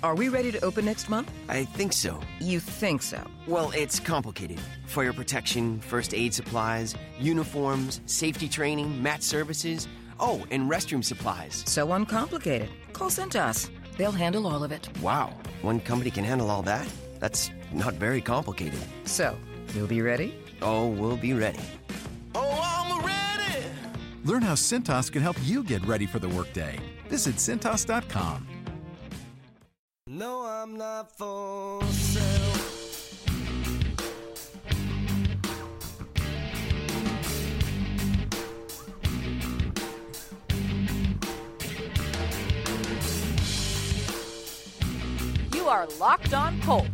Are we ready to open next month? I think so. You think so? Well, it's complicated. Fire protection, first aid supplies, uniforms, safety training, mat services. Oh, and restroom supplies. So uncomplicated. Call Cintas. They'll handle all of it. Wow, one company can handle all that? That's not very complicated. So, you'll be ready? Oh, we'll be ready. Oh, I'm ready. Learn how Cintas can help you get ready for the workday. Visit Cintas.com. I'm not for sale. You are Locked On Colts,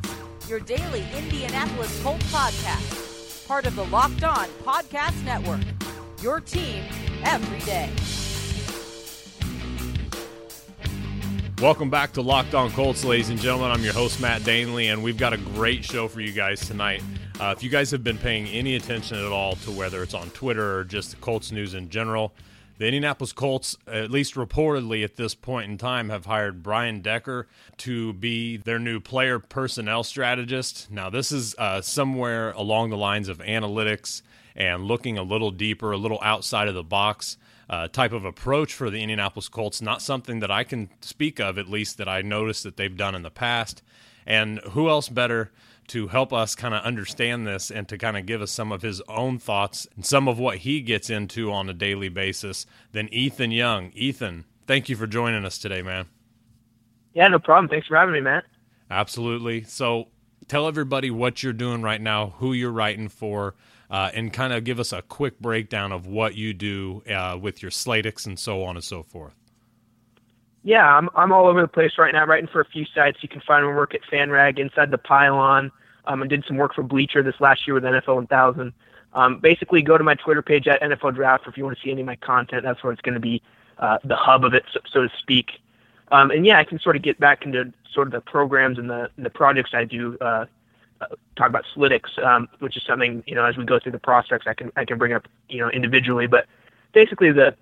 your daily Indianapolis Colts podcast, part of the Locked On Podcast Network. Your team every day. Welcome back to Locked On Colts, ladies and gentlemen. I'm your host, Matt Danley, and we've got a great show for you guys tonight. Uh, if you guys have been paying any attention at all to whether it's on Twitter or just the Colts news in general, the Indianapolis Colts, at least reportedly at this point in time, have hired Brian Decker to be their new player personnel strategist. Now, this is uh, somewhere along the lines of analytics and looking a little deeper, a little outside of the box uh, type of approach for the Indianapolis Colts. Not something that I can speak of, at least that I noticed that they've done in the past. And who else better to help us kind of understand this and to kind of give us some of his own thoughts and some of what he gets into on a daily basis than Ethan Young. Ethan, thank you for joining us today, man. Yeah, no problem. Thanks for having me, Matt. Absolutely. So tell everybody what you're doing right now, who you're writing for, uh, and kind of give us a quick breakdown of what you do uh, with your Slytics and so on and so forth. Yeah, I'm I'm all over the place right now, writing for a few sites. You can find my work at FanRag, Inside the Pylon. Um, I did some work for Bleacher this last year with NFL 1000. Um, basically, go to my Twitter page at NFL Draft if you want to see any of my content. That's where it's going to be uh, the hub of it, so, so to speak. Um, and yeah, I can sort of get back into sort of the programs and the the projects I do. Uh, talk about Slytics, um, which is something you know as we go through the prospects, I can I can bring up you know individually. But basically, the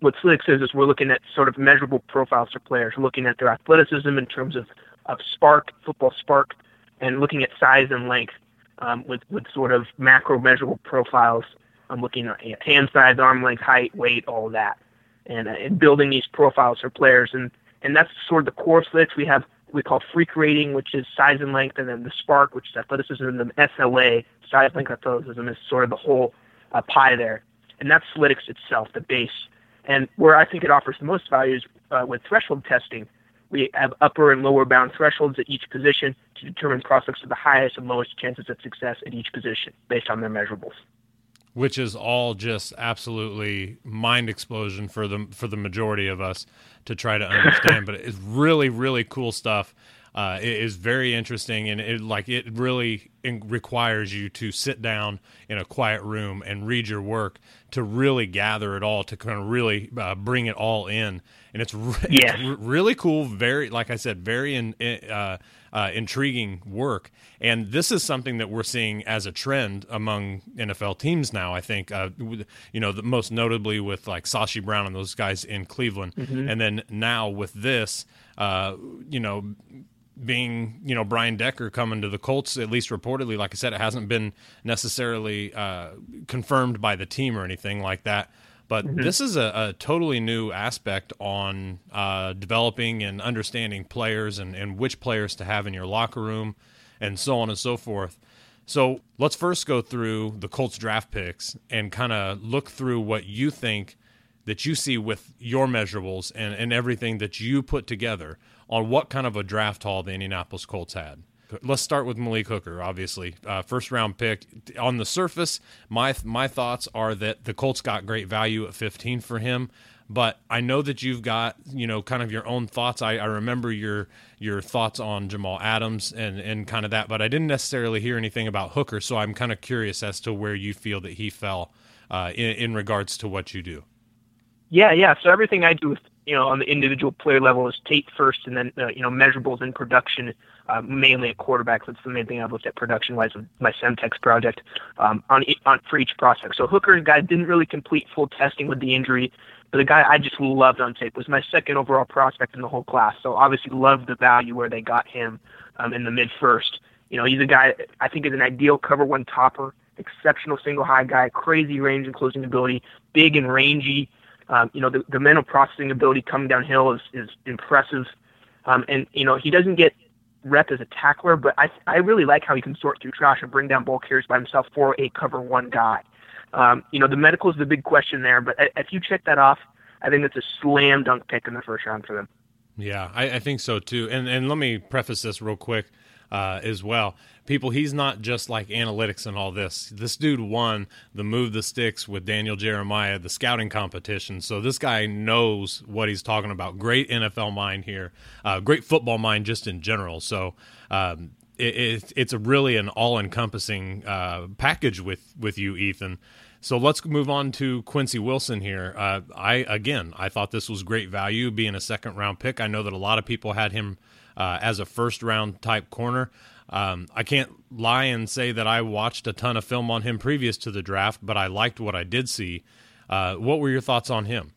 what Slytics is is we're looking at sort of measurable profiles for players, we're looking at their athleticism in terms of of spark, football spark, and looking at size and length um, with with sort of macro measurable profiles. I'm looking at hand size, arm length, height, weight, all that, and, uh, and building these profiles for players. And and that's sort of the core Slytics. We have we call freak rating, which is size and length, and then the spark, which is athleticism, and then SLA, size, length, athleticism, is sort of the whole uh, pie there. And that's Slytics itself, the base. And where I think it offers the most value is uh, with threshold testing. We have upper and lower bound thresholds at each position to determine prospects with the highest and lowest chances of success at each position based on their measurables. Which is all just absolutely mind explosion for the for the majority of us to try to understand. but it's really really cool stuff. Uh, it is very interesting and it like it really requires you to sit down in a quiet room and read your work to really gather it all to kind of really uh, bring it all in and it's, re- Yes. it's really cool very like i said very in, uh, uh, intriguing work. And this is something that we're seeing as a trend among nfl teams now i think uh, you know the, most notably with like sashi brown and those guys in cleveland. And then now with this uh, you know being you know Brian Decker coming to the Colts at least reportedly like I said it hasn't been necessarily uh, confirmed by the team or anything like that but this is a, a totally new aspect on uh, developing and understanding players and, and which players to have in your locker room and so on and so forth so let's first go through the Colts draft picks and kind of look through what you think that you see with your measurables and, and everything that you put together on what kind of a draft haul the Indianapolis Colts had. Let's start with Malik Hooker, obviously. Uh, first round pick. On the surface, my my thoughts are that the Colts got great value at 15 for him, but I know that you've got, you know, kind of your own thoughts. I, I remember your your thoughts on Jamal Adams and, and kind of that, but I didn't necessarily hear anything about Hooker, so I'm kind of curious as to where you feel that he fell uh, in, in regards to what you do. Yeah, yeah. So everything I do with you know on the individual player level is tape first, and then uh, you know measurables in production, uh, mainly at quarterbacks. That's the main thing I've looked at production wise with my Semtex project um, on, on for each prospect. So Hooker and guy didn't really complete full testing with the injury, but the guy I just loved on tape was my second overall prospect in the whole class. So obviously loved the value where they got him um, in the mid first. You know, he's a guy I think is an ideal cover one topper, exceptional single high guy, crazy range and closing ability, big and rangy. Um, you know, the, the mental processing ability coming downhill is, is impressive. Um, and, you know, he doesn't get rep as a tackler, but I, I really like how he can sort through trash and bring down ball carriers by himself for a cover one guy. Um, you know, the medical is the big question there, but if you check that off, I think it's a slam dunk pick in the first round for them. Yeah, I, I think so too. And and let me preface this real quick uh, as well. People, he's not just like analytics and all this. This dude won the Move the Sticks with Daniel Jeremiah, the scouting competition. So this guy knows what he's talking about. Great NFL mind here, uh, great football mind just in general. So um, it, it, it's a really an all encompassing uh, package with with you, Ethan. So let's move on to Quincy Wilson here. Uh, I again, I thought this was great value, being a second round pick. I know that a lot of people had him uh, as a first round type corner. Um, I can't lie and say that I watched a ton of film on him previous to the draft, but I liked what I did see. Uh, what were your thoughts on him?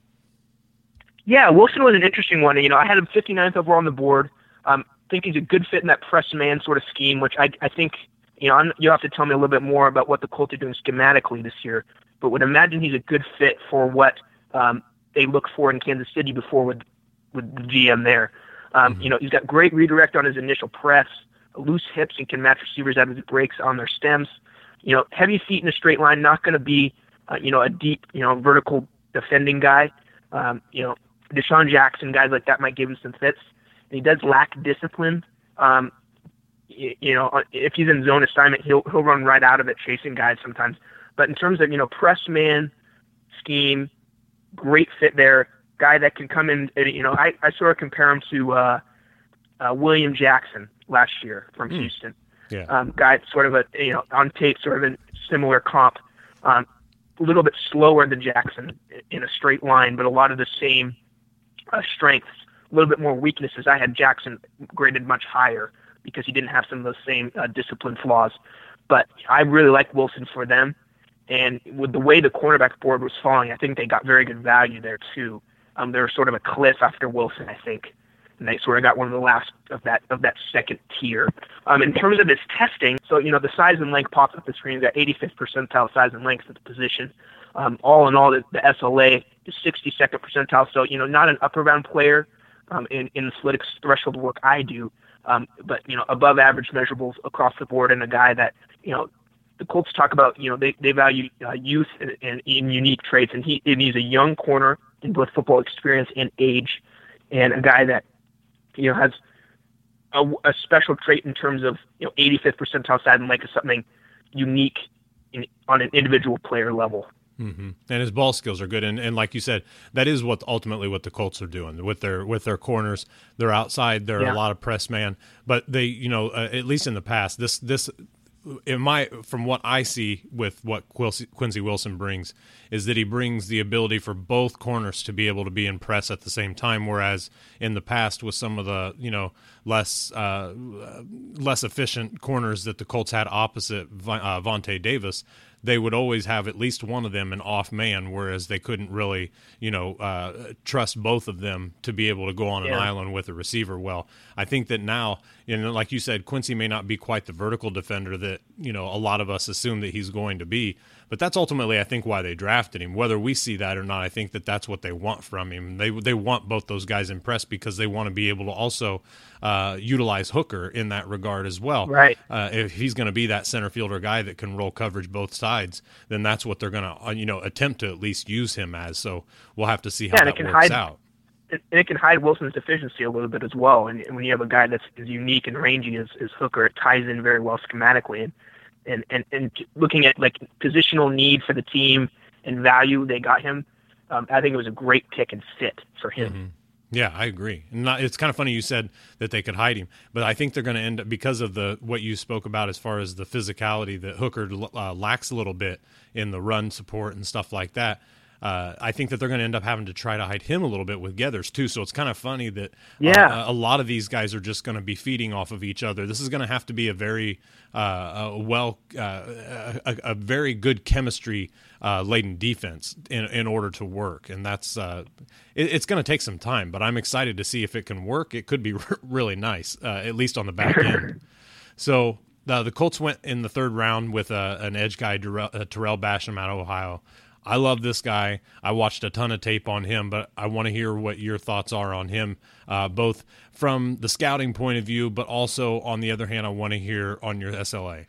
Yeah, Wilson was an interesting one. You know, I had him 59th overall on the board. Um, think he's a good fit in that press man sort of scheme, which I, I think, you know, I'm, you'll have to tell me a little bit more about what the Colts are doing schematically this year, but would imagine he's a good fit for what um, they look for in Kansas City before with, with the GM there. Um, mm-hmm. You know, he's got great redirect on his initial press, loose hips, and can match receivers out of the breaks on their stems. You know, heavy feet in a straight line, not going to be, uh, you know, a deep, you know, vertical defending guy. Um, you know, DeSean Jackson, guys like that might give him some fits. And he does lack discipline. Um, you, you know, uh, if he's in zone assignment, he'll he'll run right out of it chasing guys sometimes. But in terms of you know press man scheme, great fit there guy that can come in. You know, I, I sort of compare him to uh, uh, William Jackson last year from mm. Houston. Yeah. Um, guy sort of a you know on tape sort of a similar comp. Um, a little bit slower than Jackson in a straight line, but a lot of the same uh, strengths. A little bit more weaknesses. I had Jackson graded much higher because he didn't have some of those same uh, discipline flaws. But I really like Wilson for them. And with the way the cornerback board was falling, I think they got very good value there too. Um, they were sort of a cliff after Wilson, I think, and they sort of got one of the last of that of that second tier. Um, in terms of his testing, so you know the size and length pops up the screen. Got 85th percentile size and length at the position. Um, all in all, the, the SLA is 62nd percentile. So you know, not an upper bound player um, in in the Analytics threshold work I do, um, but you know, above average measurables across the board, and a guy that you know the Colts talk about, you know, they, they value uh, youth and, and, and unique traits, and he and he's a young corner in both football experience and age, and a guy that you know has a, a special trait in terms of you know 85th percentile side and like something unique in, on an individual player level. Mm-hmm. And his ball skills are good, and, and like you said, that is what ultimately what the Colts are doing with their with their corners. They're outside. They're yeah. a lot of press man, but they, you know, uh, at least in the past, this this in my from what I see with what Quincy Wilson brings is that he brings the ability for both corners to be able to be in press at the same time. Whereas in the past, with some of the you know less uh, less efficient corners that the Colts had opposite uh, Vontae Davis, they would always have at least one of them an off man, whereas they couldn't really, you know, uh, trust both of them to be able to go on an island with a receiver. Well, I think that now, you know, like you said, Quincy may not be quite the vertical defender that you know a lot of us assume that he's going to be, but that's ultimately, I think, why they drafted him. Whether we see that or not, I think that that's what they want from him. They they want both those guys impressed because they want to be able to also uh, utilize Hooker in that regard as well. Right. Uh, if he's going to be that center fielder guy that can roll coverage both sides, then that's what they're going to uh, you know attempt to at least use him as. So we'll have to see how yeah, that works hide, out. And it can hide Wilson's deficiency a little bit as well. And when you have a guy that's as unique and rangy as, as Hooker, it ties in very well schematically. And and, and, and looking at like positional need for the team and value they got him, um, I think it was a great pick and fit for him. Mm-hmm. Yeah, I agree. Not, it's kind of funny you said that they could hide him, but I think they're going to end up because of the what you spoke about as far as the physicality that Hooker uh, lacks a little bit in the run support and stuff like that. Uh, I think that they're going to end up having to try to hide him a little bit with Geathers too. So it's kind of funny that Yeah. uh, a lot of these guys are just going to be feeding off of each other. This is going to have to be a very uh, a well, uh, a, a very good chemistry uh, laden defense in in order to work, and that's uh, it, it's going to take some time. But I'm excited to see if it can work. It could be really nice, uh, at least on the back end. So the the Colts went in the third round with uh, an edge guy, uh, Tarell Basham out of Ohio. I love this guy. I watched a ton of tape on him, but I want to hear what your thoughts are on him, uh, both from the scouting point of view, but also on the other hand, I want to hear on your SLA.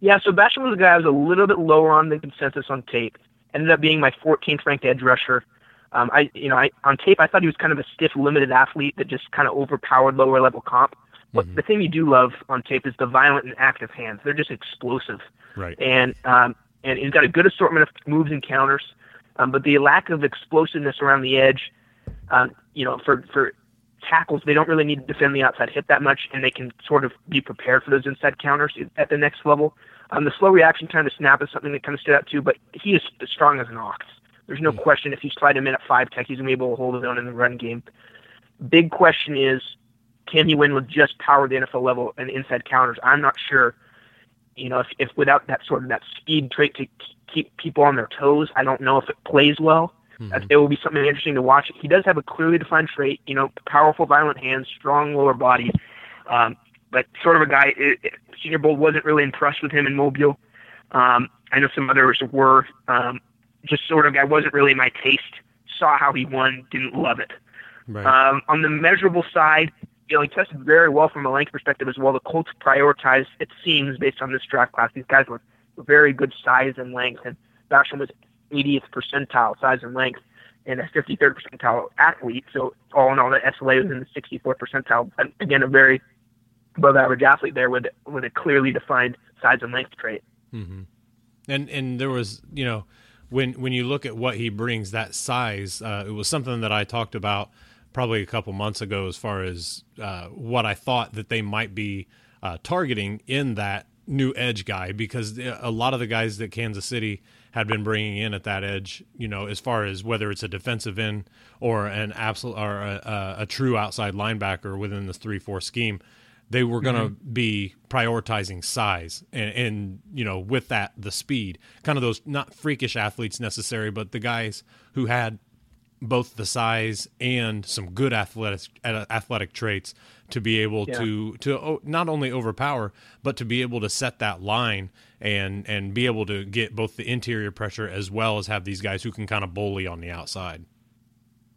Yeah, so Basham was a guy I was a little bit lower on the consensus on tape. Ended up being my 14th ranked edge rusher. Um, I, you know, I on tape I thought he was kind of a stiff, limited athlete that just kind of overpowered lower level comp. But the thing you do love on tape is the violent and active hands. They're just explosive. Right. And um, and he's got a good assortment of moves and counters. Um, but the lack of explosiveness around the edge, um, you know, for for tackles, they don't really need to defend the outside hip that much, and they can sort of be prepared for those inside counters at the next level. Um, the slow reaction time to snap is something that kind of stood out too, but he is as strong as an ox. There's no question if you slide him in at five tech, he's going to be able to hold his own in the run game. Big question is, can he win with just power at the NFL level and inside counters? I'm not sure. You know, if, if without that sort of that speed trait to keep people on their toes, I don't know if it plays well. That It will be something interesting to watch. He does have a clearly defined trait, you know, powerful, violent hands, strong lower body, um, but sort of a guy. It, it, Senior Bowl wasn't really impressed with him in Mobile. Um, I know some others were. Um, just sort of guy wasn't really my taste. Saw how he won, didn't love it. Right. Um, on the measurable side, you know, he tested very well from a length perspective as well. The Colts prioritized, it seems, based on this draft class. These guys were very good size and length, and Basham was 80th percentile size and length and a 53rd percentile athlete. So all in all, the SLA was in the 64th percentile. But again, a very above average athlete there with with a clearly defined size and length trait. and and there was you know when when you look at what he brings that size uh, it was something that i talked about probably a couple months ago as far as uh, what i thought that they might be uh, targeting in that new edge guy because a lot of the guys that kansas city had been bringing in at that edge you know as far as whether it's a defensive end or an absolute or a, a, a true outside linebacker within this 3-4 scheme they were going to be prioritizing size and, and you know with that the speed. Kind of those not freakish athletes necessary but the guys who had both the size and some good athletic athletic traits to be able Yeah. to to not only overpower but to be able to set that line and and be able to get both the interior pressure as well as have these guys who can kind of bully on the outside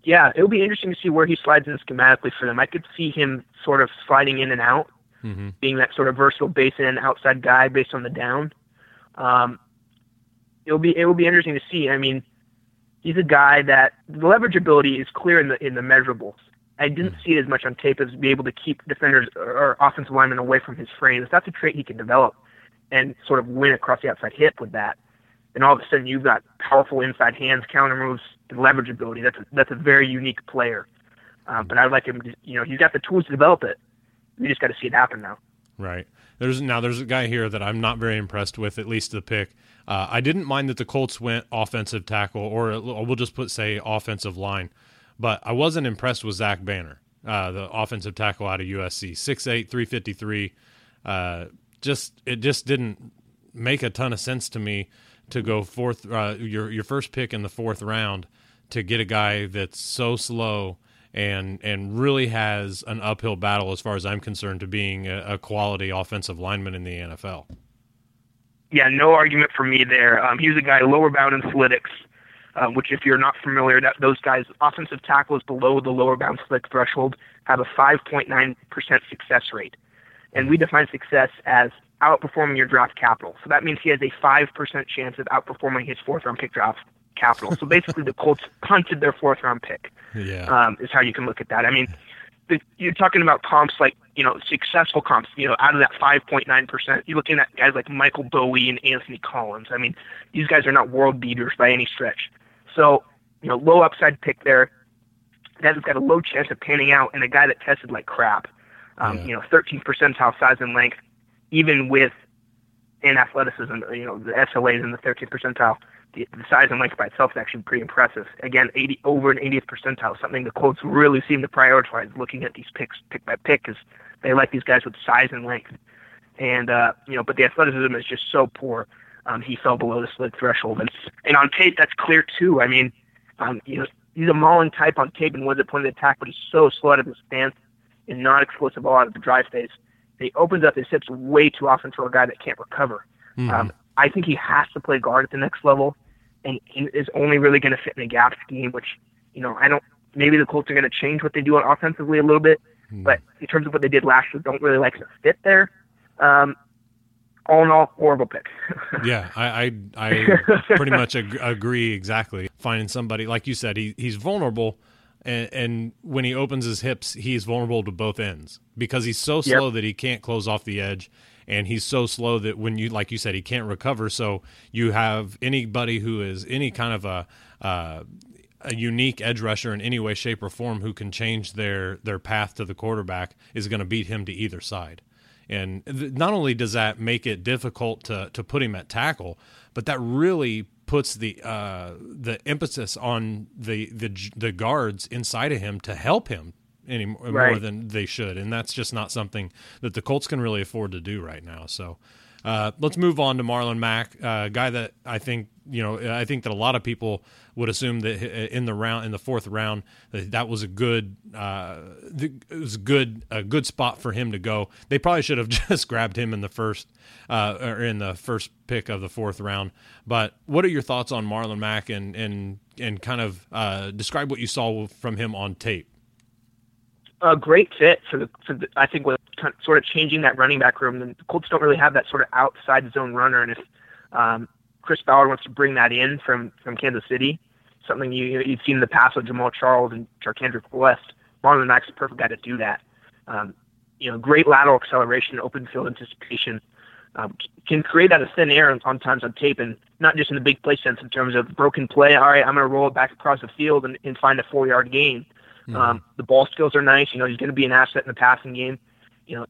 Yeah, it'll be interesting to see where he slides in schematically for them. I could see him sort of sliding in and out, being that sort of versatile base in outside guy based on the down. Um, it'll be it will be interesting to see. I mean, he's a guy that the leverage ability is clear in the in the measurables. I didn't see it as much on tape as be able to keep defenders or, or offensive linemen away from his frames. That's a trait he can develop and sort of win across the outside hip with that. And all of a sudden, you've got powerful inside hands, counter moves, and leverage ability. That's a, that's a very unique player. Um, but I'd like him. To, you know, he's got the tools to develop it. We just got to see it happen now. Right. There's now there's a guy here that I'm not very impressed with, at least the pick. Uh, I didn't mind that the Colts went offensive tackle, or we'll just put say offensive line, but I wasn't impressed with Zach Banner, uh, the offensive tackle out of USC, 6'8", 353. Uh, just it just didn't make a ton of sense to me to go fourth uh, your your first pick in the fourth round to get a guy that's so slow and and really has an uphill battle as far as I'm concerned to being a, a quality offensive lineman in the NFL. Yeah, no argument for me there. Um, he was a guy lower bound in Slytics, um, which if you're not familiar, that those guys offensive tackles below the lower bound slick threshold have a 5.9% success rate, and we define success as outperforming your draft capital. So that means he has a 5% chance of outperforming his fourth round pick draft capital. So basically, the Colts punted their fourth round pick. Yeah. um, is how you can look at that. I mean, the, you're talking about comps like you know successful comps. You know, out of that 5.9 percent, you're looking at guys like Michael Bowie and Anthony Collins. I mean, these guys are not world beaters by any stretch. So you know, low upside pick there. That has got a low chance of panning out, and a guy that tested like crap. Um, Yeah. You know, 13 percentile size and length, even with in athleticism. You know, the SLA is in the 13th percentile. The, the size and length by itself is actually pretty impressive. Again, 80 over an 80th percentile, something the Colts really seem to prioritize looking at these picks pick by pick because they like these guys with size and length. And uh, you know, but the athleticism is just so poor. Um, he fell below the slid threshold, and and on tape that's clear too. I mean, um, you know, he's a mauling type on tape and wins at point of attack, but he's so slow out of his stance and not explosive all out of the drive phase. He opens up his hips way too often for a guy that can't recover. Mm-hmm. Um, I think he has to play guard at the next level, and is only really going to fit in a gap scheme. Which, you know, I don't. Maybe the Colts are going to change what they do on offensively a little bit, mm-hmm. but in terms of what they did last year, don't really like the fit there. Um, all in all, horrible pick. yeah, I I, I pretty much ag- agree exactly. Finding somebody like you said, he he's vulnerable, and, and, when he opens his hips, he's vulnerable to both ends because he's so slow yep. that he can't close off the edge, and he's so slow that when you like you said, he can't recover. So you have anybody who is any kind of a uh, a unique edge rusher in any way, shape, or form who can change their their path to the quarterback is going to beat him to either side. And th- not only does that make it difficult to to put him at tackle, but that really puts the uh, the emphasis on the, the the guards inside of him to help him any right. more than they should, and that's just not something that the Colts can really afford to do right now. So. Uh, let's move on to Marlon Mack, a uh, guy that I think you know. I think that a lot of people would assume that in the round, in the fourth round, that, that was a good, uh, it was a good, a good spot for him to go. They probably should have just grabbed him in the first, uh, or in the first pick of the fourth round. But what are your thoughts on Marlon Mack and and and kind of uh, describe what you saw from him on tape? A great fit for the, for the I think with sort of changing that running back room. The Colts don't really have that sort of outside zone runner, and if um, Chris Ballard wants to bring that in from from Kansas City, something you you've seen in the past with Jamaal Charles and Charcandrick West. Marlon Mack's the perfect guy to do that. Um, you know, great lateral acceleration, open field anticipation. Um, can create out of thin air on times on tape, and not just in the big play sense in terms of broken play. All right, I'm going to roll it back across the field and, and find a four yard gain. Mm-hmm. Um, the ball skills are nice. You know, he's going to be an asset in the passing game. You know,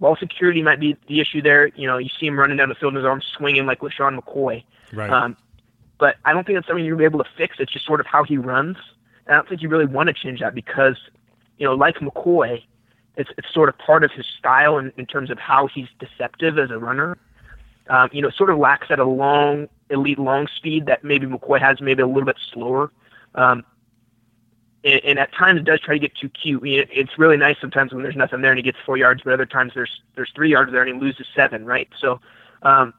ball security might be the issue there. You know, you see him running down the field and his arms swinging like LeSean McCoy. Right. Um, but I don't think that's something you're going to be able to fix. It's just sort of how he runs. I don't think you really want to change that because, you know, like McCoy, it's it's sort of part of his style in, in terms of how he's deceptive as a runner. Um, you know, sort of lacks that a long elite long speed that maybe McCoy has, maybe a little bit slower. Um, and, and at times it does try to get too cute. It's really nice sometimes when there's nothing there and he gets four yards, but other times there's there's three yards there and he loses seven, right? So, um,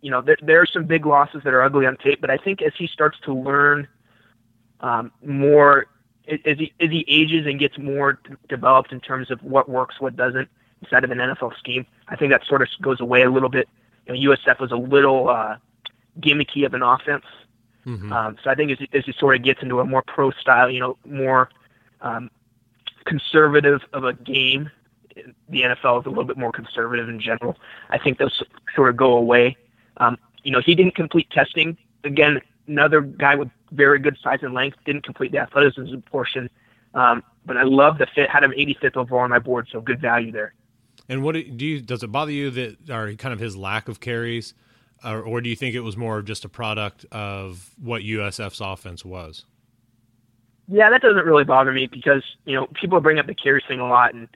you know, there, there are some big losses that are ugly on tape, but I think as he starts to learn um, more, as he, as he ages and gets more developed in terms of what works, what doesn't, inside of an NFL scheme, I think that sort of goes away a little bit. You know, USF was a little uh, gimmicky of an offense. Mm-hmm. Um, so I think as, as he sort of gets into a more pro style, you know, more um, conservative of a game, the NFL is a little bit more conservative in general. I think those sort of go away. Um, you know, he didn't complete testing. Again, another guy with very good size and length didn't complete the athleticism portion. Um, but I love the fit. Had him 85th overall on my board, so good value there. And what do you? Does it bother you that, or kind of his lack of carries, or, or do you think it was more of just a product of what USF's offense was? Yeah, that doesn't really bother me because you know people bring up the carries thing a lot, and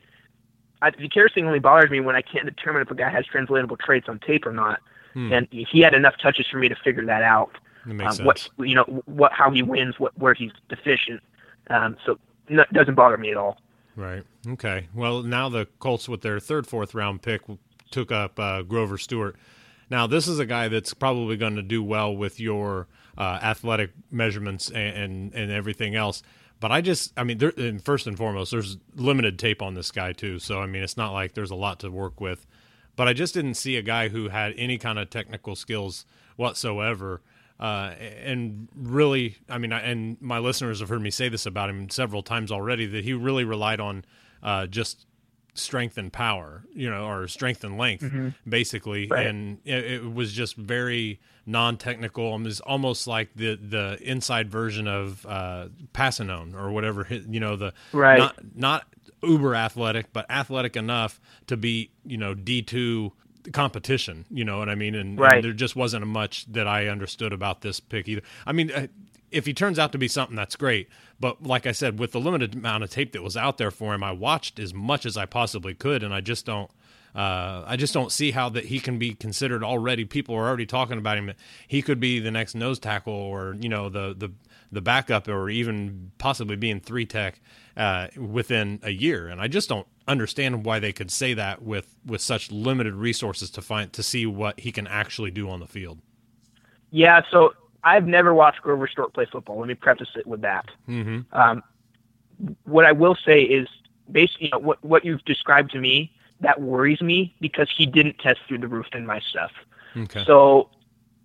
I, the carries thing only bothers me when I can't determine if a guy has translatable traits on tape or not. Hmm. And he had enough touches for me to figure that out. That makes um, what you know, what how he wins, what where he's deficient. Um, so no, it doesn't bother me at all. Right. Okay. Well, now the Colts with their third, fourth round pick took up uh, Grover Stewart. Now this is a guy that's probably going to do well with your uh, athletic measurements and, and, and everything else. But I just, I mean, there, and first and foremost, there's limited tape on this guy too. So I mean, it's not like there's a lot to work with but I just didn't see a guy who had any kind of technical skills whatsoever. Uh, and really, I mean, I, and my listeners have heard me say this about him several times already that he really relied on uh, just strength and power, you know, or strength and length, mm-hmm. basically. Right. And it, it, was just very non-technical. It was almost like the the inside version of uh, Passanone or whatever, you know, the right. not not uber athletic, but athletic enough to be, you know, D two competition. You know what I mean? And, Right. and there just wasn't much that I understood about this pick either. I mean, uh, if he turns out to be something, that's great. But like I said, with the limited amount of tape that was out there for him, I watched as much as I possibly could, and I just don't. Uh, I just don't see how that he can be considered already. People are already talking about him. He could be the next nose tackle, or you know, the the the backup, or even possibly being three tech uh, within a year. And I just don't understand why they could say that with with such limited resources to find to see what he can actually do on the field. Yeah, so I've never watched Grover Stewart play football. Let me preface it with that. Mm-hmm. Um, what I will say is, basically, you know, what what you've described to me that worries me because he didn't test through the roof in my stuff. Okay. So,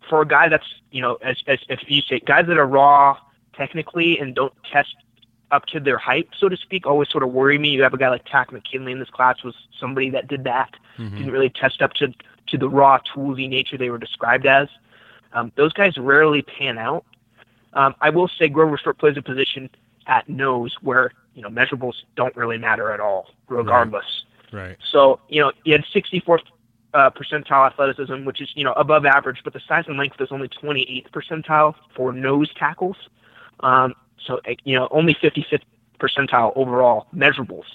for a guy that's you know, as as if you say guys that are raw technically and don't test up to their hype, so to speak, always sort of worry me. You have a guy like Takk McKinley in this class was somebody that did that, didn't really test up to to the raw toolsy nature they were described as. Um, those guys rarely pan out. Um, I will say Grover Stewart plays a position at nose where you know measurables don't really matter at all, regardless. right. So you know he had 64th uh, percentile athleticism, which is you know above average, but the size and length is only 28th percentile for nose tackles. Um, so uh, you know only 55th percentile overall measurables.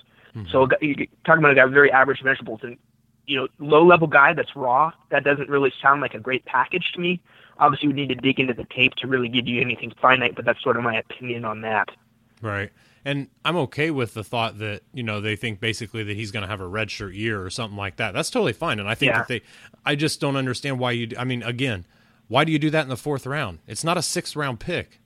So guy- you're talking about a guy with very average measurables, and you know low level guy that's raw. That doesn't really sound like a great package to me. Obviously, we need to dig into the tape to really give you anything finite, but that's sort of my opinion on that. Right. And I'm okay with the thought that, you know, they think basically that he's going to have a redshirt year or something like that. That's totally fine. And I think Yeah. that they, I just don't understand why you, I mean, again, why do you do that in the fourth round? It's not a sixth round pick.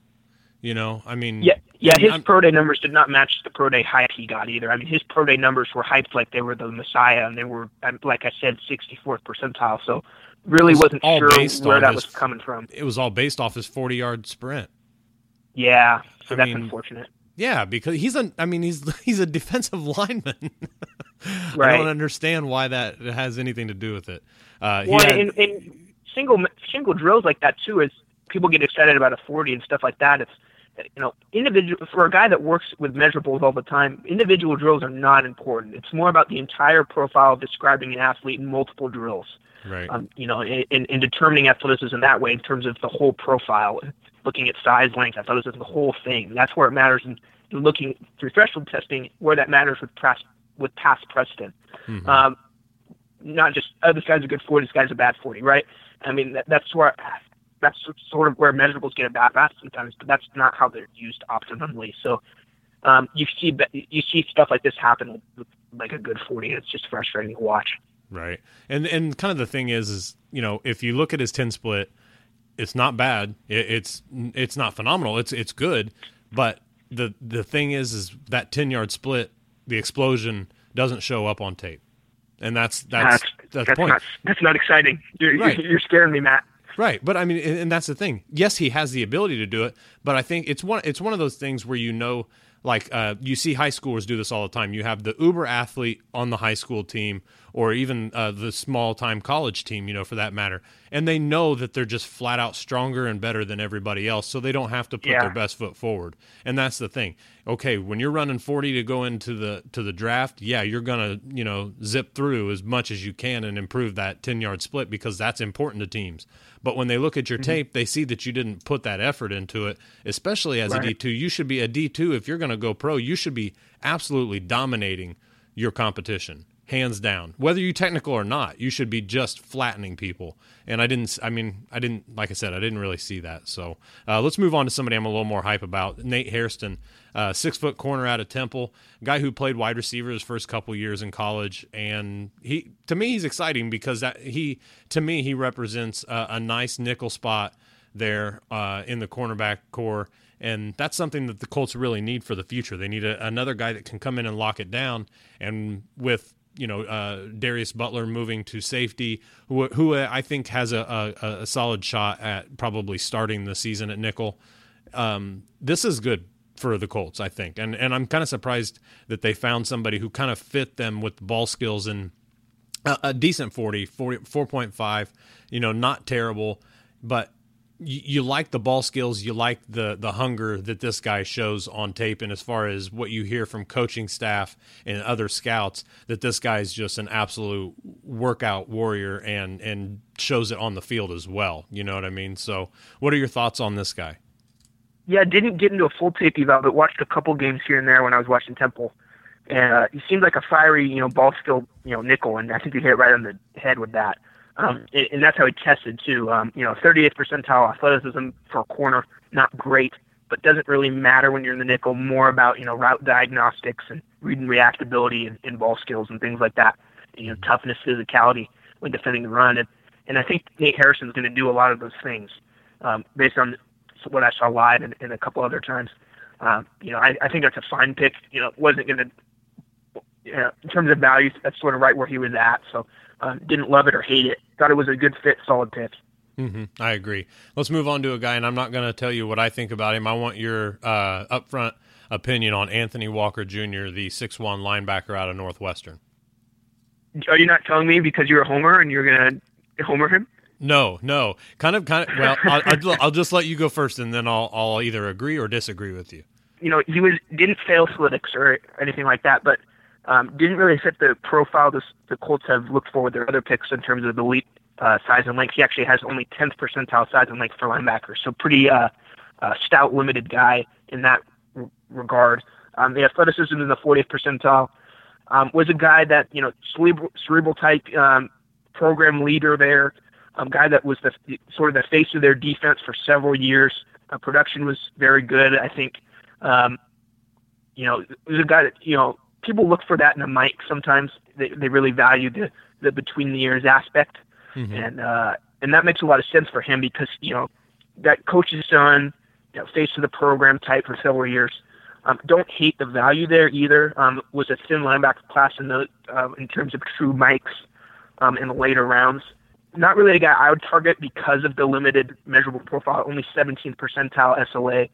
You know, I mean, Yeah, yeah. His I'm- pro day numbers did not match the pro day hype he got either. I mean, his pro day numbers were hyped like they were the messiah, and they were, um, like I said, 64th percentile. So really wasn't sure where that his- was coming from. it was all based off his 40 yard sprint. Yeah, so I that's mean, unfortunate. Yeah, because he's a, I mean, he's he's a defensive lineman. I don't understand why that has anything to do with it. Uh, Well, had- in, in single single drills like that too, is people get excited about a 40 and stuff like that. It's you know, individual for a guy that works with measurables all the time, individual drills are not important. It's more about the entire profile of describing an athlete in multiple drills. right. um, you know, in, in in determining athleticism that way in terms of the whole profile, looking at size, length, athleticism, the whole thing. That's where it matters in, in looking through threshold testing, where that matters with past with past precedent. Um, not just oh, this guy's a good forty, this guy's a bad forty, right? I mean, that, that's where that's sort of where measurables get a bad rap sometimes, but that's not how they're used optimally. So. Um, you see, you see stuff like this happen with, like a good forty. It's just frustrating to watch. Right. And and kind of the thing is is, you know, if you look at his 10 split, it's not bad. It, it's it's not phenomenal. It's it's good, but the the thing is is that 10-yard split, the explosion doesn't show up on tape. And that's that's that's, the point. not that's not exciting. You're, Right. you're, you're scaring me, Matt. Right, but I mean, and and that's the thing. Yes, he has the ability to do it, but I think it's one. It's one of those things where you know, like uh, you see high schoolers do this all the time. You have the uber athlete on the high school team, or even uh, the small time college team, you know, for that matter, and they know that they're just flat out stronger and better than everybody else, so they don't have to put Yeah. their best foot forward. And that's the thing. Okay, when you're running 40 to go into the to the draft, yeah, you're gonna you know zip through as much as you can and improve that 10 yard split because that's important to teams. But when they look at your mm-hmm. tape, they see that you didn't put that effort into it, especially as a Right. D2. You should be a D2 if you're going to go pro. You should be absolutely dominating your competition, hands down. Whether you technical or not, you should be just flattening people. And I didn't. I mean, I didn't. Like I said, I didn't really see that. So uh, let's move on to somebody I'm a little more hype about. Nate Hairston, uh, six foot corner out of Temple, guy who played wide receiver his first couple years in college, and he to me he's exciting because that he to me he represents a, a nice nickel spot there uh, in the cornerback core. And that's something that the Colts really need for the future. They need a, another guy that can come in and lock it down. And with you know uh, Darius Butler moving to safety, who, who I think has a, a, a solid shot at probably starting the season at nickel. Um, this is good for the Colts, I think, and and I'm kind of surprised that they found somebody who kind of fit them with ball skills and a, a decent 40, 40 4.5, you know, not terrible, but you, you like the ball skills, you like the the hunger that this guy shows on tape, and as far as what you hear from coaching staff and other scouts, that this guy is just an absolute workout warrior and and shows it on the field as well. You know what I mean? So, what are your thoughts on this guy? Yeah, didn't get into a full tape eval, but watched a couple games here and there when I was watching Temple. And uh, he seemed like a fiery, you know, ball skilled, you know, nickel, and I think he hit right on the head with that. Um, and, and that's how he tested too. Um, you know, 38th percentile athleticism for a corner, not great, but doesn't really matter when you're in the nickel. More about you know route diagnostics and read and reactability and, and ball skills and things like that. You know, toughness, physicality when defending the run, and and I think Nate Hairston's going to do a lot of those things um, based on what I saw live and, and a couple other times. Um, you know, I, I think that's a fine pick. You know, wasn't going to you know, in terms of value, that's sort of right where he was at. So um, didn't love it or hate it. Thought it was a good fit, solid pick. Mm-hmm. I agree. Let's move on to a guy, and I'm not going to tell you what I think about him. I want your uh, upfront opinion on Anthony Walker Jr., the six-one linebacker out of Northwestern. Are you not telling me because you're a homer and you're going to homer him? No, no. Kind of, kind of. Well, I'll, I'll, just let you go first, and then I'll, I'll either agree or disagree with you. You know, he was didn't fail Slytics or anything like that, but um, didn't really fit the profile this, the Colts have looked for with their other picks in terms of the elite uh, size and length. He actually has only 10th percentile size and length for linebackers, so pretty uh, uh, stout, limited guy in that r- regard. Um, the athleticism in the 40th percentile um, was a guy that you know cerebral, cerebral type um, program leader there, um, guy that was the sort of the face of their defense for several years. Uh, production was very good. I think um, you know it was a guy that you know people look for that in a Mike. Sometimes they they really value the the between the ears aspect, mm-hmm. and uh, and that makes a lot of sense for him because you know that coach's son, you know, face of the program type for several years. Um, don't hate the value there either. Um, was a thin linebacker class in the uh, in terms of true Mikes um, in the later rounds. Not really a guy I would target because of the limited measurable profile, only 17th percentile SLA.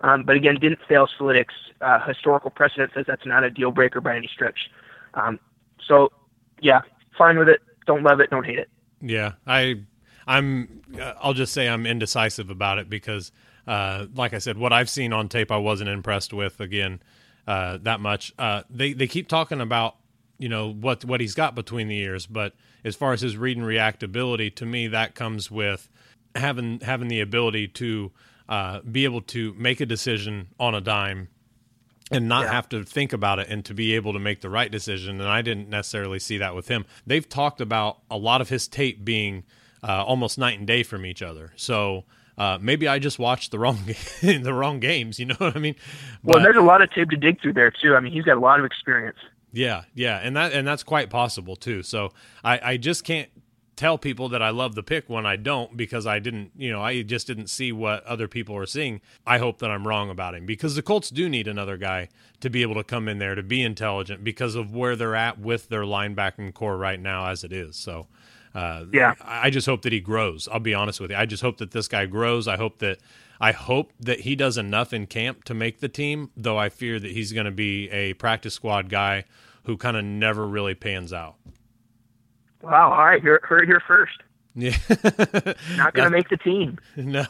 Um, but again, didn't fail Slytics. Uh, historical precedent says that's not a deal breaker by any stretch. Um, so, yeah, fine with it. Don't love it. Don't hate it. Yeah, I, I'm. Uh, I'll just say I'm indecisive about it because, uh, like I said, what I've seen on tape, I wasn't impressed with. Again, uh, that much. Uh, they they keep talking about you know what what he's got between the ears, but as far as his read and reactability, to me that comes with having having the ability to uh, be able to make a decision on a dime and not yeah. have to think about it and to be able to make the right decision. And I didn't necessarily see that with him. They've talked about a lot of his tape being uh, almost night and day from each other. So uh, maybe I just watched the wrong the wrong games. You know what I mean? But, well, there's a lot of tape to dig through there too. I mean, he's got a lot of experience. Yeah, yeah, and that and that's quite possible too. So I, I just can't tell people that I love the pick when I don't because I didn't, you know, I just didn't see what other people are seeing. I hope that I'm wrong about him because the Colts do need another guy to be able to come in there to be intelligent because of where they're at with their linebacking core right now as it is. So, uh, yeah, I just hope that he grows. I'll be honest with you. I just hope that this guy grows. I hope that I hope that he does enough in camp to make the team, though I fear that he's going to be a practice squad guy who kind of never really pans out. Wow! All right, heard, heard here first. Yeah, not gonna make the team. No,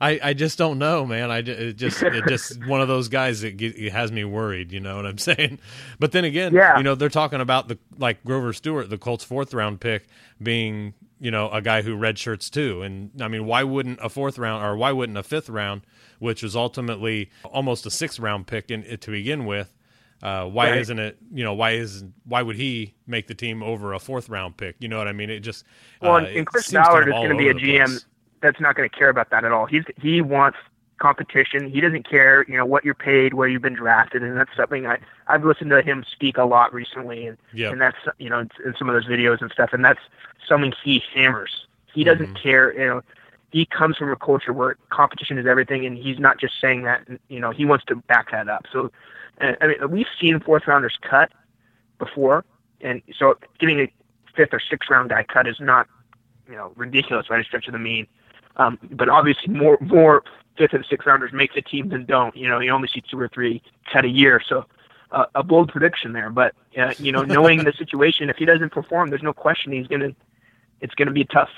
I, I just don't know, man. I it just it just one of those guys that get, it has me worried. You know what I'm saying? But then again, yeah. you know they're talking about the like Grover Stewart, the Colts' fourth round pick, being you know a guy who red shirts too. And I mean, why wouldn't a fourth round or why wouldn't a fifth round, which was ultimately almost a sixth round pick in, to begin with, uh, why right. isn't it? You know, why is why would he make the team over a fourth round pick? You know what I mean? It just well, uh, and Chris Ballard is going to be a GM place. that's not going to care about that at all. He's he wants competition. He doesn't care, you know, what you're paid, where you've been drafted, and that's something I I've listened to him speak a lot recently, and yep. and that's you know in some of those videos and stuff, and that's something he hammers. He doesn't mm-hmm. care, you know. He comes from a culture where competition is everything, and he's not just saying that. You know, he wants to back that up. So I mean, we've seen fourth rounders cut before, and so getting a fifth or sixth round guy cut is not, you know, ridiculous by any stretch of the mean. Um, but obviously, more more fifth and sixth rounders make the team than don't. You know, you only see two or three cut a year, so uh, a bold prediction there. But uh, you know, knowing the situation, if he doesn't perform, there's no question he's gonna. It's gonna be tough.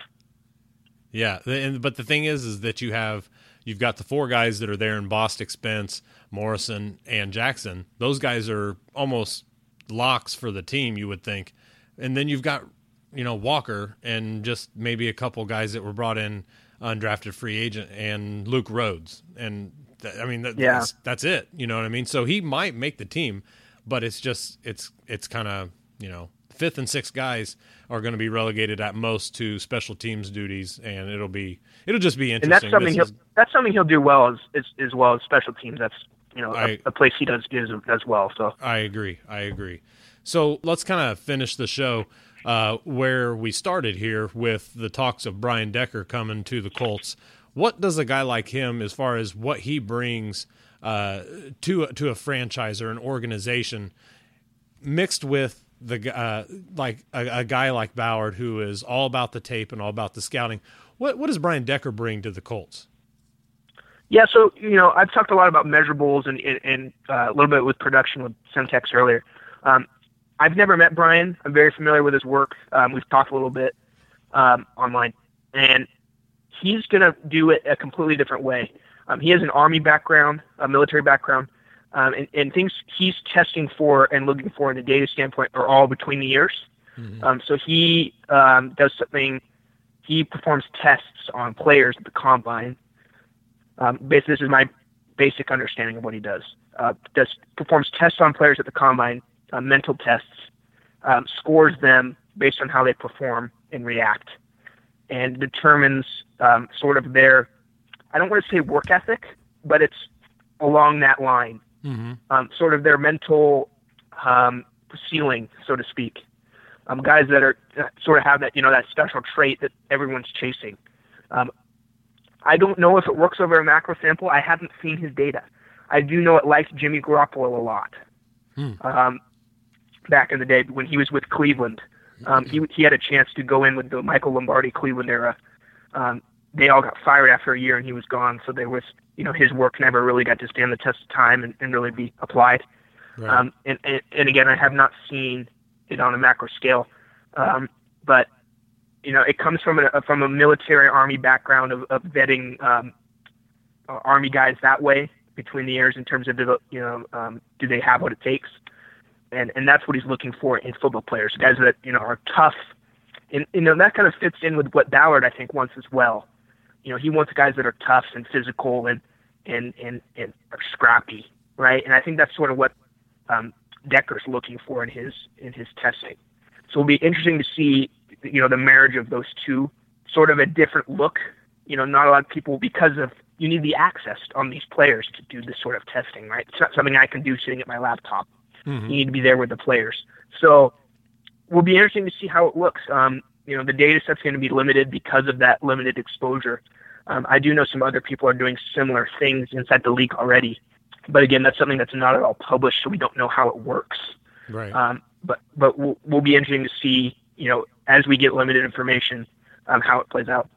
Yeah, and but the thing is, is that you have you've got the four guys that are there in Bostic, Spence, Morrison, and Jackson. Those guys are almost locks for the team, you would think. And then you've got you know Walker and just maybe a couple guys that were brought in undrafted free agent and Luke Rhodes. And th- I mean, that, Yeah. that's, that's it. You know what I mean? So he might make the team, but it's just it's it's kind of you know fifth and sixth guys are going to be relegated at most to special teams duties, and it'll be it'll just be interesting. and that's something This he'll is- that's something he'll do well as as, as well as special teams. That's you know a I- a place he does does as well. So I agree. I agree. So let's kind of finish the show uh, where we started here with the talks of Brian Decker coming to the Colts. What does a guy like him, as far as what he brings uh, to to a franchise or an organization, mixed with the uh, like a, a guy like Ballard, who is all about the tape and all about the scouting? What what does Brian Decker bring to the Colts? Yeah, so you know, I've talked a lot about measurables and and, and uh, a little bit with production with Semtex earlier. Um, I've never met Brian. I'm very familiar with his work. Um, we've talked a little bit um, online, and he's going to do it a completely different way. Um, he has an army background, a military background, um, and, and things he's testing for and looking for in the data standpoint are all between the years. Um, so he um, does something. He performs tests on players at the combine um, basically, this is my basic understanding of what he does. Uh, does performs tests on players at the combine, uh, mental tests, um, scores them based on how they perform and react, and determines um, sort of their. I don't want to say work ethic, but it's along that line. Um, sort of their mental um, ceiling, so to speak. Um, guys that are uh, sort of have that you know that special trait that everyone's chasing. Um, I don't know if it works over a macro sample. I haven't seen his data. I do know it likes Jimmy Garoppolo a lot. Um, back in the day when he was with Cleveland, um, he he had a chance to go in with the Michael Lombardi Cleveland era. Um, they all got fired after a year and he was gone, so there was you know his work never really got to stand the test of time and, and really be applied. Um, and, and and again, I have not seen it on a macro scale, um, but you know, it comes from a from a military army background of, of vetting um, uh, army guys that way between the years in terms of you know um, do they have what it takes, and and that's what he's looking for in football players, guys that you know are tough, and you know that kind of fits in with what Ballard I think wants as well. You know, he wants guys that are tough and physical and and and and are scrappy, right? And I think that's sort of what um, Decker's looking for in his in his testing. So it'll be interesting to see, you know, the marriage of those two, sort of a different look. You know, not a lot of people because of you need the access on these players to do this sort of testing, right? It's not something I can do sitting at my laptop. You need to be there with the players. So will be interesting to see how it looks. Um, you know, the data set's going to be limited because of that limited exposure. Um, I do know some other people are doing similar things inside the league already, but again, that's something that's not at all published, so we don't know how it works. Right. Um, but but will will be interesting to see, you know, as we get limited information, um, how it plays out.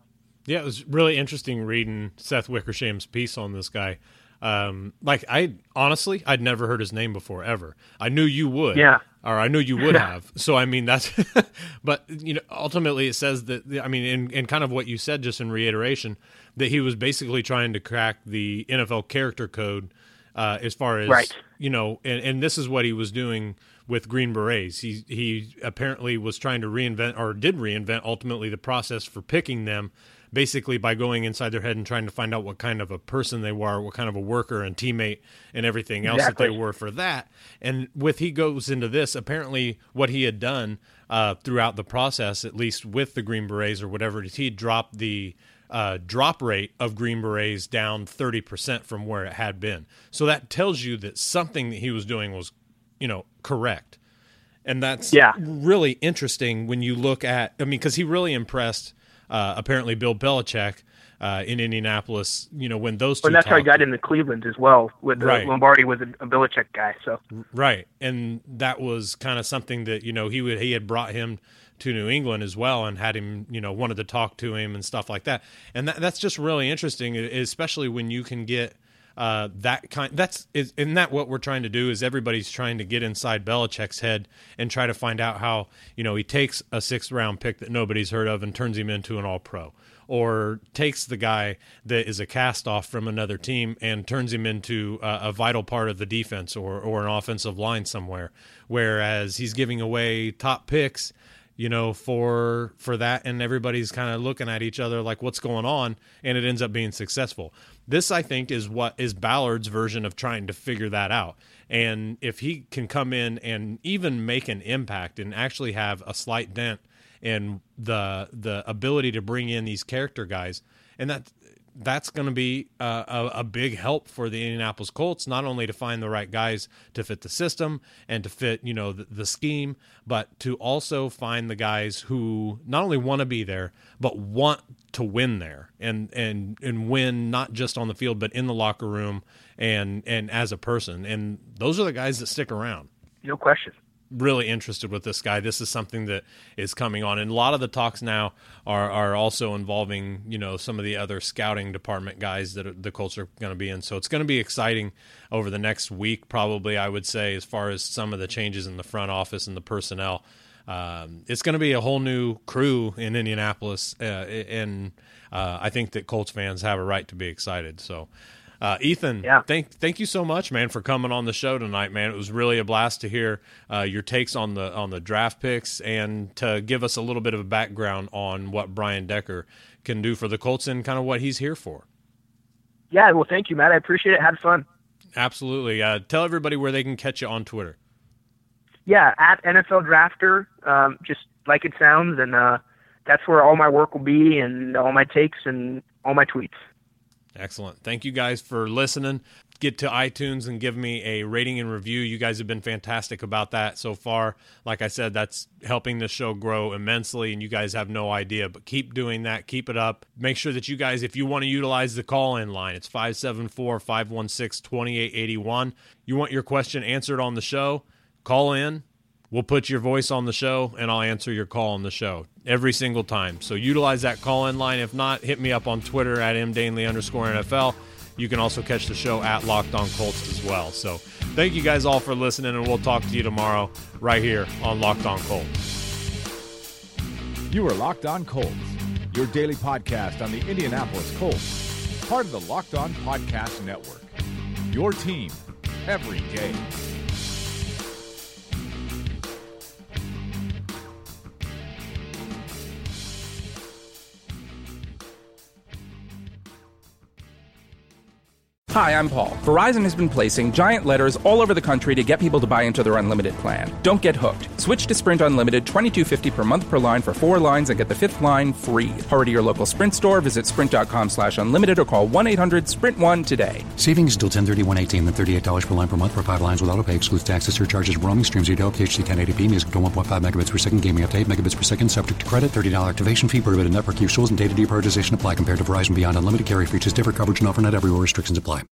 Yeah, it was really interesting reading Seth Wickersham's piece on this guy. Um, like I honestly, I'd never heard his name before ever. I knew you would, Yeah. Or I knew you would have. So I mean, that's. but you know, ultimately, it says that I mean, in, in kind of what you said, just in reiteration, that he was basically trying to crack the NFL character code uh, as far as Right. you know, and, and this is what he was doing with Green Berets. He he apparently was trying to reinvent or did reinvent ultimately the process for picking them, basically by going inside their head and trying to find out what kind of a person they were, what kind of a worker and teammate and everything else that they were for that. And with he goes into this, apparently what he had done uh, throughout the process, at least with the Green Berets or whatever it is, he dropped the uh, drop rate of Green Berets down 30% from where it had been. So that tells you that something that he was doing was, you know, correct. And that's Yeah. really interesting when you look at, I mean, because he really impressed uh, apparently Bill Belichick uh, in Indianapolis, you know, when those two And that's how he got into Cleveland as well. With the Right. Lombardi was a, a Belichick guy, so Right, and that was kind of something that you know he would he had brought him to New England as well, and had him you know wanted to talk to him and stuff like that, and that, that's just really interesting, especially when you can get uh, that kind that's is isn't that what we're trying to do is everybody's trying to get inside Belichick's head and try to find out how you know he takes a sixth round pick that nobody's heard of and turns him into an all pro or takes the guy that is a cast off from another team and turns him into a, a vital part of the defense or or an offensive line somewhere. Whereas he's giving away top picks you know for for that and everybody's kind of looking at each other like what's going on and it ends up being successful this, I think, is what is Ballard's version of trying to figure that out. And if he can come in and even make an impact and actually have a slight dent in the the ability to bring in these character guys, and that that's going to be a, a, a, big help for the Indianapolis Colts, not only to find the right guys to fit the system and to fit, you know, the, the scheme, but to also find the guys who not only want to be there, but want to win there and, and, and win not just on the field, but in the locker room and, and as a person. And those are the guys that stick around. No question really interested with this guy. This is something that is coming on, and a lot of the talks now are are also involving you know some of the other scouting department guys that the Colts are going to be in. So it's going to be exciting over the next week, probably I would say, as far as some of the changes in the front office and the personnel. Um, it's going to be a whole new crew in Indianapolis, uh, and uh, I think that Colts fans have a right to be excited. So. Uh, Ethan, yeah. thank thank you so much, man, for coming on the show tonight, man. It was really a blast to hear uh, your takes on the on the draft picks and to give us a little bit of a background on what Brian Decker can do for the Colts and kind of what he's here for. Yeah, well, thank you, Matt. I appreciate it. Had fun. Absolutely. Uh, tell everybody where they can catch you on Twitter. Yeah, at NFL Drafter, um, just like it sounds, and uh, that's where all my work will be, and all my takes and all my tweets. Excellent. Thank you guys for listening. Get to iTunes and give me a rating and review. You guys have been fantastic about that so far. Like I said, that's helping the show grow immensely, and you guys have no idea. But keep doing that. Keep it up. Make sure that you guys, if you want to utilize the call in line, it's 574 516 2881. You want your question answered on the show? Call in we'll put your voice on the show and I'll answer your call on the show every single time. So utilize that call in line. If not, hit me up on Twitter at mdanley underscore NFL. You can also catch the show at Locked On Colts as well. So thank you guys all for listening, and we'll talk to you tomorrow right here on Locked On Colts. You are Locked On Colts, your daily podcast on the Indianapolis Colts, part of the Locked On Podcast Network. Your team every day. Hi, I'm Paul. Verizon has been placing giant letters all over the country to get people to buy into their unlimited plan. Don't get hooked. Switch to Sprint Unlimited, $22.50 per month per line for four lines and get the fifth line free. Hurry to your local Sprint store, visit sprint.com slash unlimited or call 1-800-SPRINT1 today. Savings until 1031 then $38 per line per month for five lines with AutoPay. Excludes taxes, surcharges, roaming, streams, video, HD 1080p, music to 1.5 megabits per second, gaming up to 8 megabits per second, subject to credit, $30 activation fee, prohibited network use rules and data deprioritization apply compared to Verizon Beyond Unlimited carrier features differ, coverage and offer not everywhere, restrictions apply.